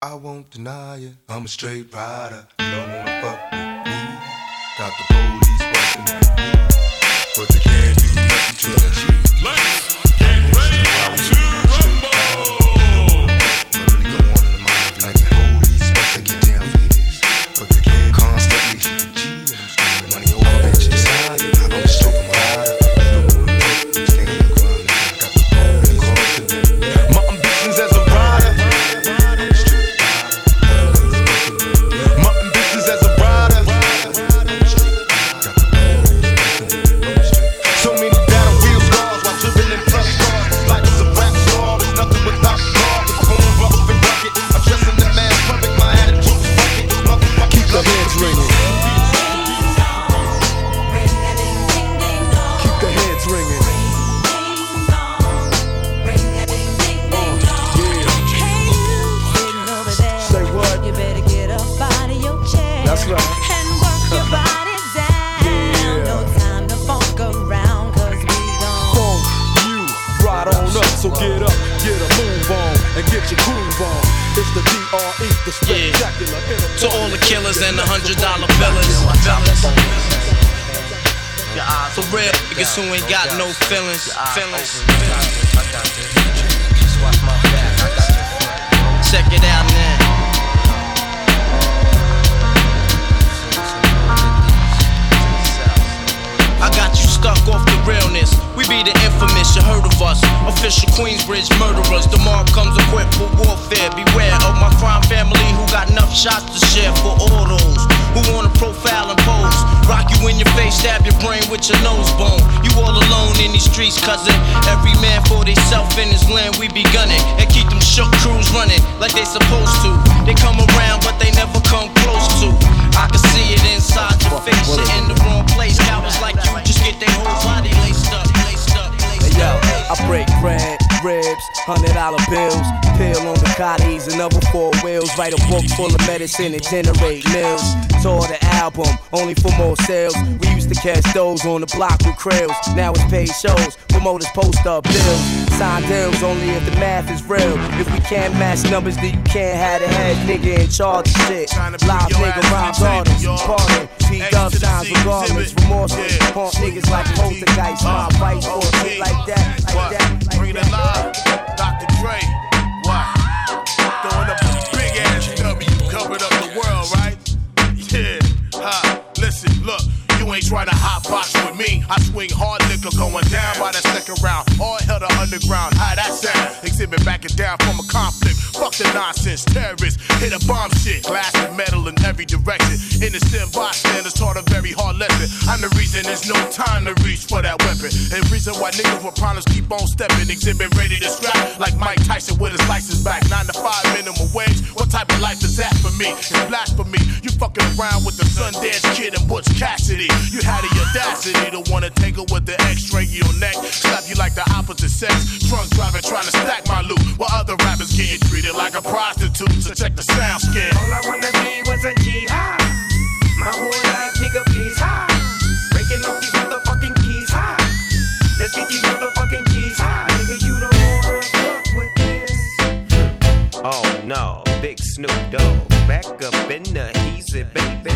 I won't deny it. I'm a straight rider. You don't wanna fuck with me. Got the police busting at me, but they can't do nothing to the G. niggas who ain't got no feelings. Feelings. Check it out now. I got you stuck off the realness. We be the infamous, you heard of us. Official Queensbridge murderers. The mark comes equipped streets, cousin. Every man for theyself in his land, we be gunning. And keep them shook crews running like they supposed to. They come around, but they never come close to. I can see it inside your face, you're in the wrong place. Cowards like you just get their whole body laced up, laced up, laced Hey yo, up. I break bread, ribs, hundred dollar bills, pill on the cotties, another four wheels. Write a book full of medicine and generate mills. Tour the album, only for more sales. We used to catch those on the block with krills. Now it's paid shows, promoters post up bills. Sign deals only if the math is real. If we can't match numbers, then you can't have the head nigga in charge of shit. Live nigga, rhymes artists, pardon. P dub signs regardless, remorseless. Haunt niggas like poltergeist, my vice or shit like that, like that, like Bring it that. live. Dr. Dre. What? Throwing up a big ass W, covered up the world, right? Yeah. Ha. Listen, look. You ain't trying to hot box with me. I swing hard liquor going down by the second round. All hell to underground. How that sound? Xzibit backing down from a conflict. Fuck the nonsense. Terrorists hit a bomb shit. Glass and metal in every direction. Innocent bystanders taught a very hard lesson. I'm the reason there's no time to reach for that weapon. And reason why niggas with problems keep on stepping. Xzibit ready to scrap like Mike Tyson with his license back. Nine to five minimum wage. What type of life is that for me? It's blasphemy. You fucking around with the Sundance Kid and Butch Cassidy. You had the audacity to wanna tangle with the X-ray your neck. Slap you like the opposite sex. Drunk driving trying to stack my other rappers getting treated like a prostitute. So check the sound scan. All I wanna be was a jihad. My whole life, nigga, please high. Breaking off these motherfucking keys high. Let's get these motherfucking keys high. Nigga, you don't wanna fuck with this. Oh no, big Snoop Dogg back up in the easy, baby.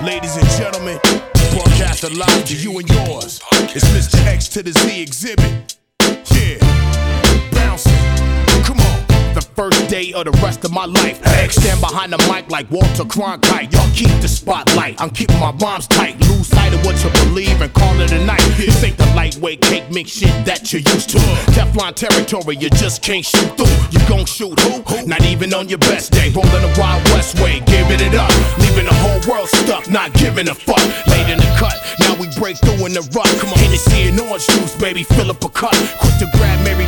Ladies and gentlemen, broadcast live to you and yours. It's Mr. X to the Z Xzibit. The first day of the rest of my life. X stand behind the mic like Walter Cronkite. Y'all keep the spotlight. I'm keeping my rhymes tight. Lose sight of what you believe and call it a night. This ain't the lightweight cake mix shit that you're used to. Teflon territory, you just can't shoot through. You gon' shoot who? Not even on your best day. Rolling the now we break through in the rut. Come on, Hennessy and orange juice, baby, fill up a cup. Quick to grab Mary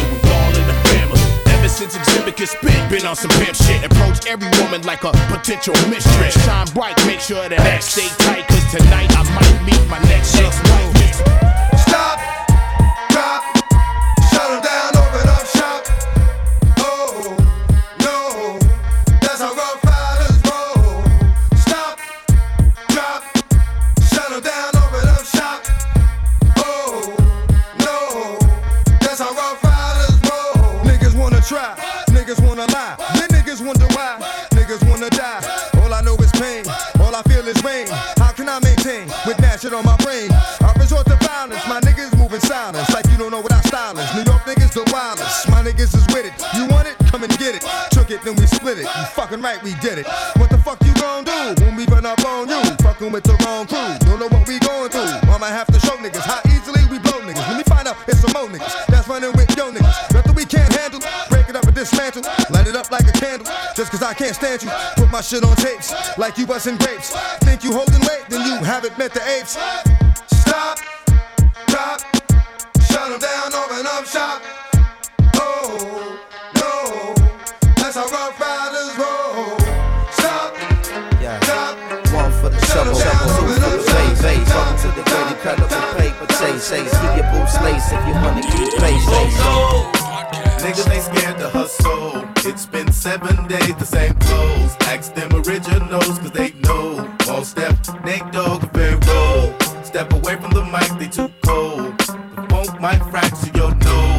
family. Xzibit can spit, been on some pimp shit. Approach every woman like a potential mistress. Shine bright, make sure that I stay tight, cause tonight I might meet my next ex-wife. It up like a candle. Just cause I can't stand you, put my shit on tapes like you busting grapes. Think you holding weight, then you haven't met the apes. Stop, drop, shut 'em down, open up shop. Oh, no, that's how Ruff Ryders roll. Stop, Yeah. drop, One for the shovel, two for the up play, shop. face. Welcome to the dirty cut up paper chase, chase. Keep your boots laced if you wanna keep pace, pace. Oh, Niggas ain't scared to hustle. It's been seven days, the same clothes. Ask them originals, cause they know. Won't step, Nate Dogg, very roll. Step away from the mic, they too cold. The funk might fracture your nose.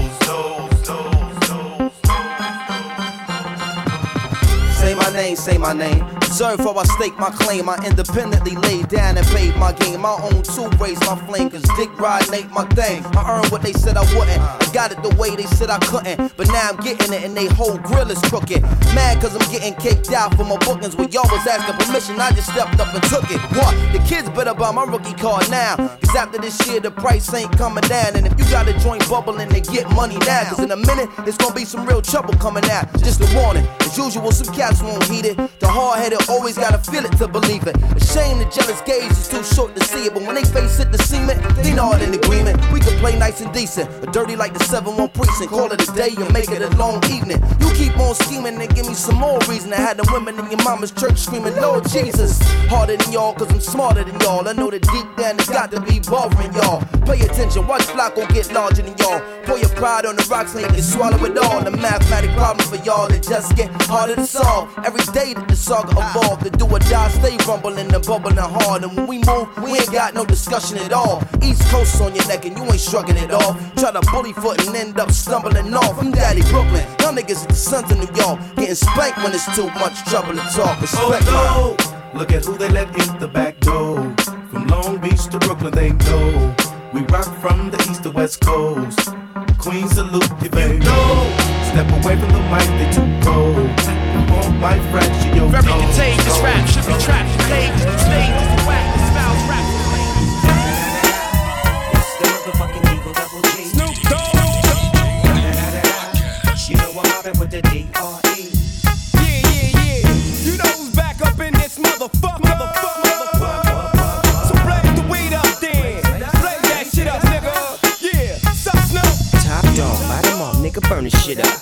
Say my name, say my name. Observe how I stake my claim. I independently laid down and paid my game. My own two raise my flame, cause dick riding ain't my thing. I earned what they said I wouldn't. Got it the way they said I couldn't. But now I'm getting it and they whole grill is crooked. Mad cause I'm getting kicked out for my bookings. When y'all was asking permission, I just stepped up and took it. What? The kids better buy my rookie card now. Cause after this year, the price ain't coming down. And if you got a joint bubbling, they get money now. Cause in a minute, it's gonna be some real trouble coming out. Just a warning. As usual, some cats won't heed it. The hard headed always gotta feel it to believe it. A shame the jealous gaze is too short to see it. But when they face it, the cement, they not in agreement. We can play nice and decent, or dirty like the 7 1 precinct. Call it a day and make it a long evening. You keep on scheming and give me some more reason. I had the women in your mama's church screaming, Lord Jesus. Harder than y'all, cause I'm smarter than y'all. I know that deep down it's got to be bothering y'all. Pay attention, watch Flacco get larger than y'all. Pour your pride on the rocks you can swallow it all. The mathematic problem for y'all that just get harder to solve. Every day that the saga evolve, the do or die stay rumbling and bubbling hard. And when we move, we ain't got no discussion at all. East Coast on your neck and you ain't shrugging it off. Try to bully foot and end up stumbling off. I'm Daddy Brooklyn, y'all niggas are the sons of New York. Getting spanked when it's too much trouble to talk. Respect. Oh no! Look at who they let in the back door. From Long Beach to Brooklyn, they know. We rock from the east to west coast. Queen salute if you know. Step away from the mic, they too cold. The funk might fracture your Very contagious rap should be trapped in cages and stages and whack I'm mobbing with the E. Yeah, yeah, yeah. You know who's back up in this motherfucker. Motherfucker, motherfucker. So blaze the weed up then. Blaze that shit up, nigga. Yeah. Sup, Snoop? Top dog, bottom off, nigga, burn this shit up.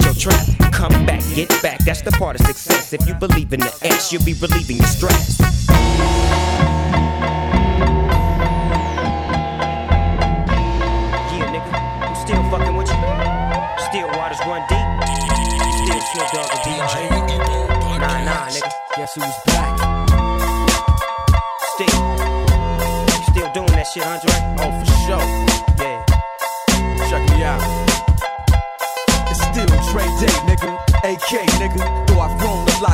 your trap. Come back, get back, that's the part of success. If you believe in the X, you'll be relieving your stress. Yeah, nigga, I'm still fucking with you. Still waters run deep. Still Snoop Dogg and D.R.E. Nah, nah, nigga. Guess who's back? Still. Still doing that shit, Andre? Oh, for sure.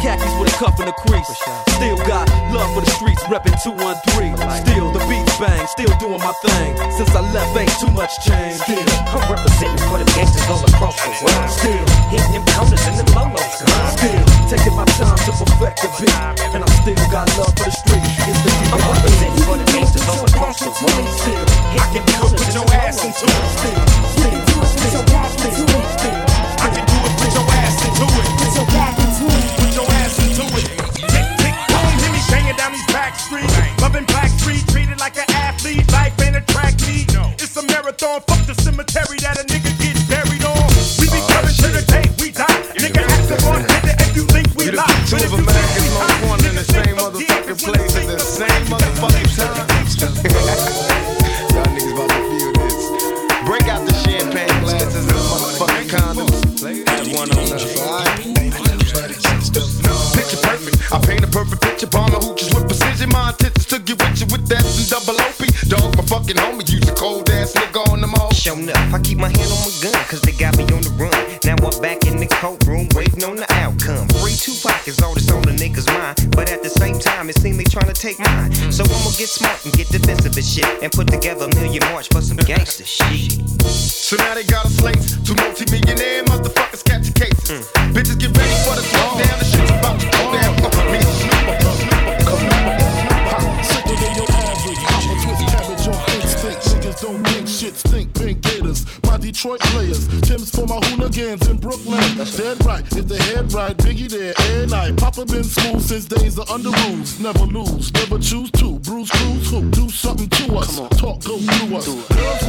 Still khakis with a cuff and a crease. Still got love for the streets, reppin' 213. Still the beats bang, still doing my thing. Since I left, ain't too much change. Still, I'm representing for the gangsters all across the world. Still. hitting them corners and them lolos. still taking my time to perfect the beat. And I still got love for the street. It's the I'm representing for the gangsters all across the world. Still, Hitting them corners and them lolos. still, still, still, still, still. I can do it, put your ass into it. Put your down these back streets. Loving black treated like an athlete. Life ain't a track meet. It's a marathon, fuck the cemetery that a nigga on them all. Show enough, I keep my hand on my gun, cause they got me on the run. Now I'm back in the courtroom, waiting on the outcome. Free Tupac is all that's on the niggas' mind. But at the same time, it seems they to take mine. So I'ma get smart and get defensive and shit. And put together Never lose, never choose to. Bruce Cruz who do something to us. Talk go through us. Girls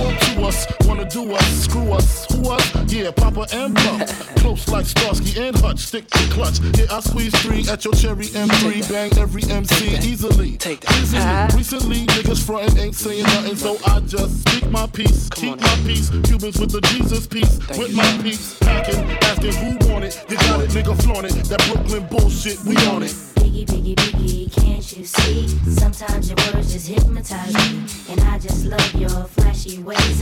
us, wanna do us, screw us, who us? Yeah, Papa and Pump. Close like Starsky and Hutch, stick to clutch. Yeah, I squeeze three at your cherry M3, bang every MC easily. Take that. Recently, recently, niggas frontin' ain't saying nothing, so I just speak my peace, keep my peace. Cubans with the Jesus peace, with my peace, packing, asking who want it. You got it, nigga, flaunt it. That Brooklyn bullshit, we on it. Biggie, biggie, biggie, can't you see? Sometimes your words just hypnotize me. And I just love your flashy ways.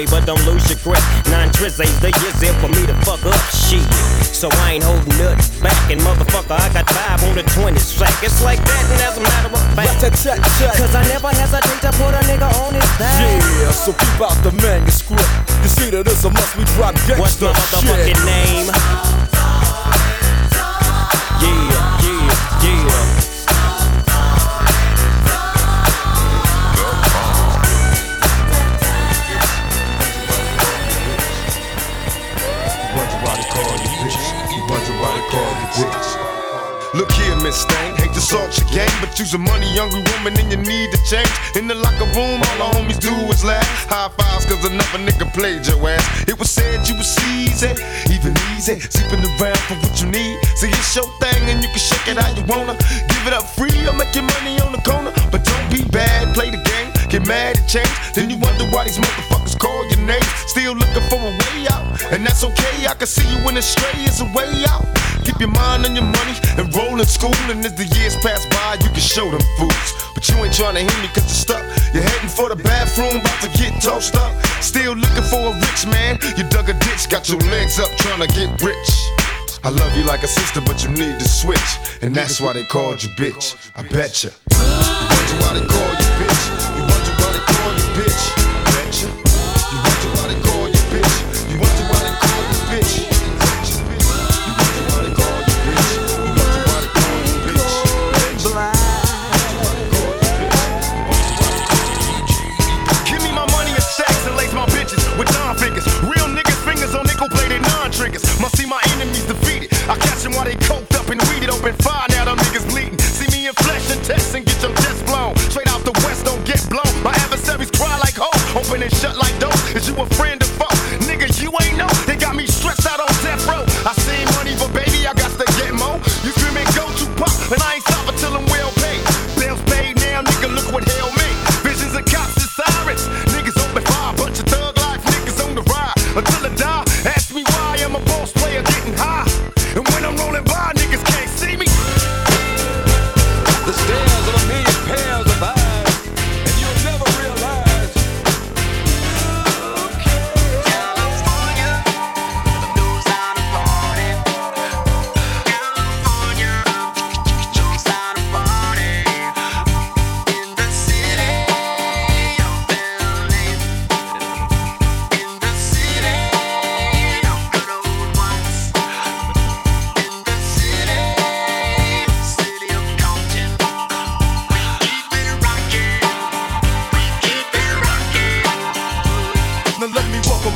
Me, but don't lose your grip. Nine tris ain't the years in for me to fuck up shit. So I ain't holding nothing back, and motherfucker, I got five on the 20 sack. It's like that, and as a matter of fact, cause I never hesitate to put a nigga on his back. Yeah, so keep out the manuscript. You see that it's a must we drop What's gangsta my shit. motherfucking name? You's a money hungry woman and you need to change. In the locker room, all the homies do is laugh. High fives, cause another nigga played your ass. It was said you was easy, even easy, sleeping around for what you need. See, it's your thing and you can shake it how you wanna. Give it up free or make your money on the corner. But don't be bad, play the game, get mad at change. Then you wonder why these motherfuckers call your name. Still looking for a way out, and that's okay. I can see you when the stray is a way out. Your mind on your money and roll in school. And as the years pass by, you can show them fools. But you ain't trying to hear me cause you're stuck. You're heading for the bathroom, about to get tossed up. Still looking for a rich man. You dug a ditch, got your legs up trying to get rich. I love you like a sister, but you need to switch. And that's why they called you bitch. I betcha. Wonder why they call you bitch.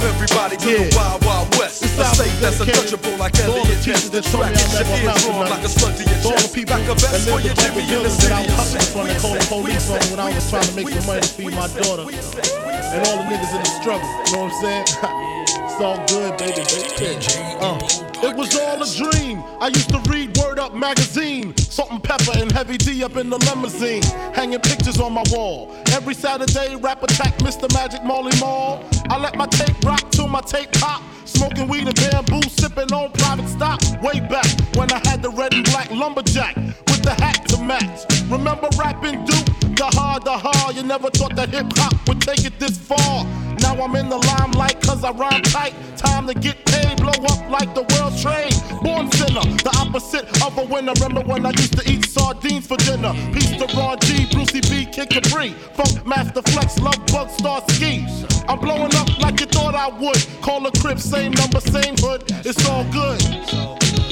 To the wild, wild west. This A album state that's dedicated untouchable like to all the Eliot teachers Ness. that The told me track I is never your amount to eardrum nothing. like a slug to your To all the chest. people Back a that vest for lived your in Jimmy in the buildings that I city. was hustling from and called the police on when I was trying to make some money to feed my daughter. And all the niggas in the struggle. You know what I'm saying? it's all good, baby. baby. Uh, it was all a dream. I used to read Word Up magazine. Salt-N-Pepa and Heavy D up in the limousine. Hanging pictures on my wall. Every Saturday, rap attack Mr. Magic Marley Marl. I let my tape rock till my tape pop. Smoking weed and bamboo, sipping on private stock. Way back when I had the red and black lumberjack with the hat to match. Remember rapping Duke? The hard, the hard. You never thought that hip hop would take it this far. Now I'm in the limelight cause I rhyme tight. Time to get paid, blow up like the world trade. Born sinner, the opposite of a winner. Remember when I used to eat sardines for dinner? Peace to Ron G, Brucey B, Kid Capri. Funkmaster Flex, Lovebug, Star Ski. I'm blowing up I would. Call a crib, same number, same hood. It's all good.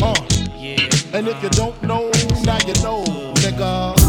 Uh. And if you don't know, now you know, nigga.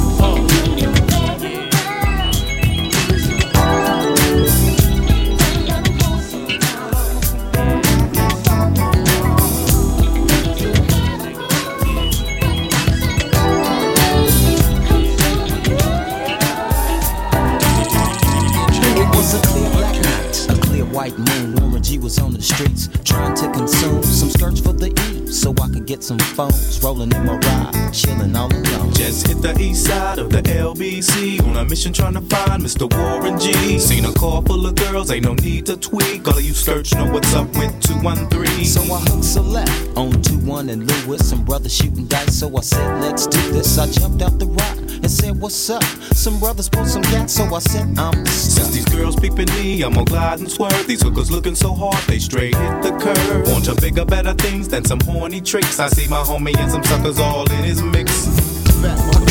Some phones. Rolling in my ride, chilling all alone. Just hit the east side of the LBC on a mission trying to find Mr. Warren G. Seen a car full of girls, ain't no need to tweak. All of you search know what's up with 213. So I hooked a left on 2 1 and Lewis. Some brothers shooting dice, so I said, let's do this. I jumped out the rock and said, what's up? Some brothers pulled some gas, so I said, I'm Since these girls peeping me, I'm gonna glide and swerve. These hookers looking so hard, they straight hit the curve. Want to bigger, better things than some horny tricks. I see my homie and some suckers all in his mix.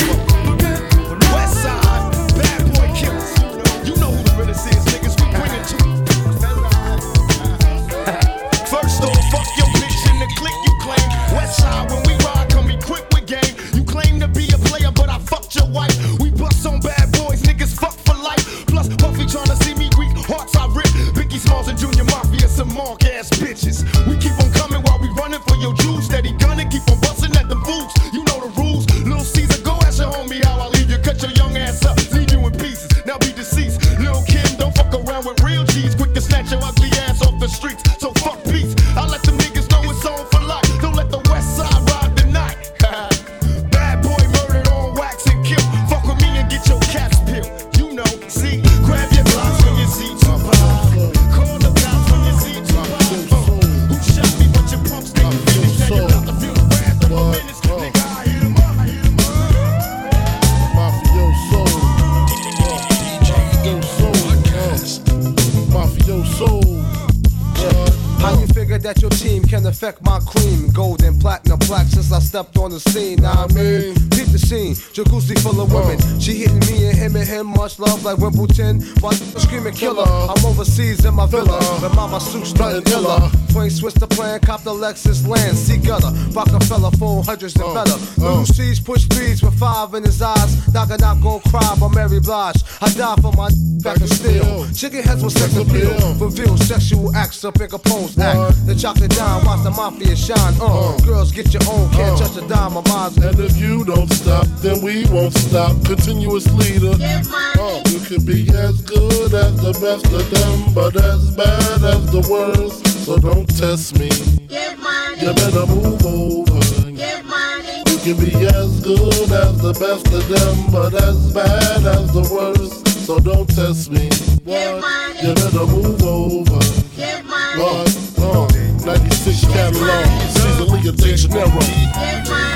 Running for your jewels. Steady gunning, keep on busting at them fools. You know the rules. Little the. Much love like Wimbledon. While screaming killer, I'm overseas in my villa. With mama suit stunting illa. Twin switch the plan, cop the Lexus land, see gutter. Rockefeller, phone hundreds and uh, better. Uh. Little C's push speeds with five in his eyes. Knock a knock, go cry by Mary Blige. I die for my back and steel. Chicken heads with sex appeal. Reveal sexual acts up in compose act. The chocolate dime, watch the mafia shine. Uh, uh. girls get your own, can't touch a dime of mine. And if you don't stop, then we won't stop. Continuous leader. Uh, you can be as good as the best of them, but as bad as the worst. So don't test me. Get money. You better move over. Get money. You can be as good as the best of them, but as bad as the worst. So don't test me. What? You better move over. Get money. What? Uh, 96 catalog. Caesar Leah De Janeiro.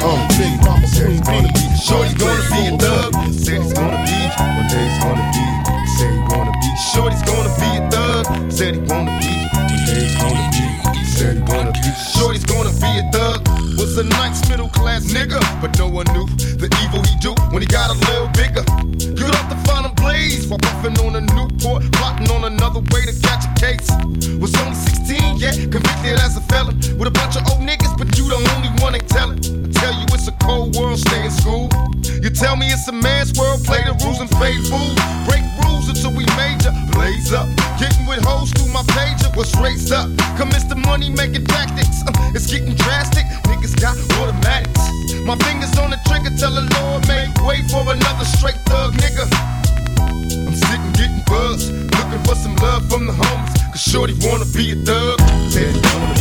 Uh, Big Mama Queen B. Shorty's gonna be a thug. Said he's gonna be. One day he's gonna be. Said he wanna be. Shorty's gonna be a thug. Said he wanna be. One day he's gonna be. Said he wanna be. Shorty's gonna be a thug. Was a nice middle class nigga, but no one knew the evil he do when he got a little bigger. Good off the blaze while puffing on a Newport, plotting on another way to catch a case. Was only 16, yeah, convicted as a felon with a bunch of old niggas, but you the only one ain't telling. I tell you it's a cold world, stay in school. You Tell me it's a man's world, play the rules and fade fools. Break rules until we major, blaze up. Getting with hoes through my pager, what's raised up? Commence the money making tactics, uh, it's getting drastic. Niggas got automatics. My fingers on the trigger, tell the Lord, make way for another straight Shorty wanna be a thug. Said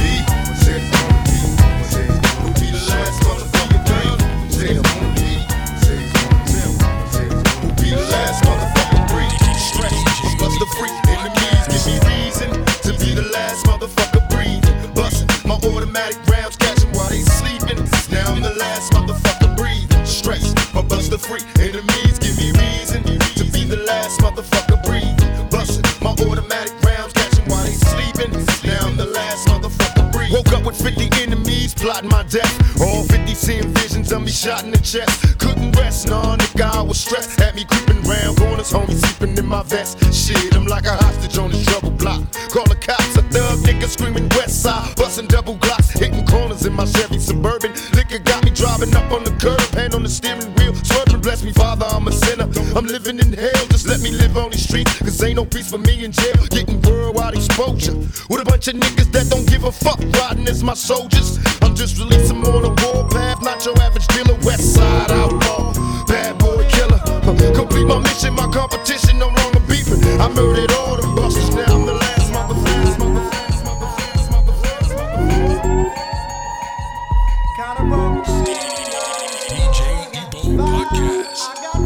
screaming west side. Busting double glocks, hitting corners in my Chevy Suburban. Liquor got me driving up on the curb, hand on the steering wheel. Swerving, bless me, father, I'm a sinner. I'm living in hell, just let me live on these streets. Cause ain't no peace for me in jail. Getting worldwide exposure. With a bunch of niggas that don't give a fuck, riding as my soldiers. I'm just releasing on a warpath, not your average dealer. West side outlaw, bad boy killer. Complete my mission, my competition, no longer beefing. I murdered all them busters, now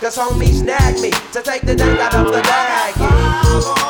Cause homies snag me to take the dank out of the bag. As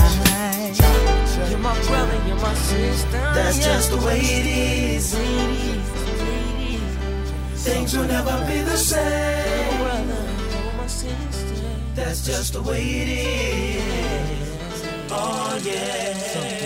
That's just the way it is. Things will never be the same. That's just the way it is. Oh yeah.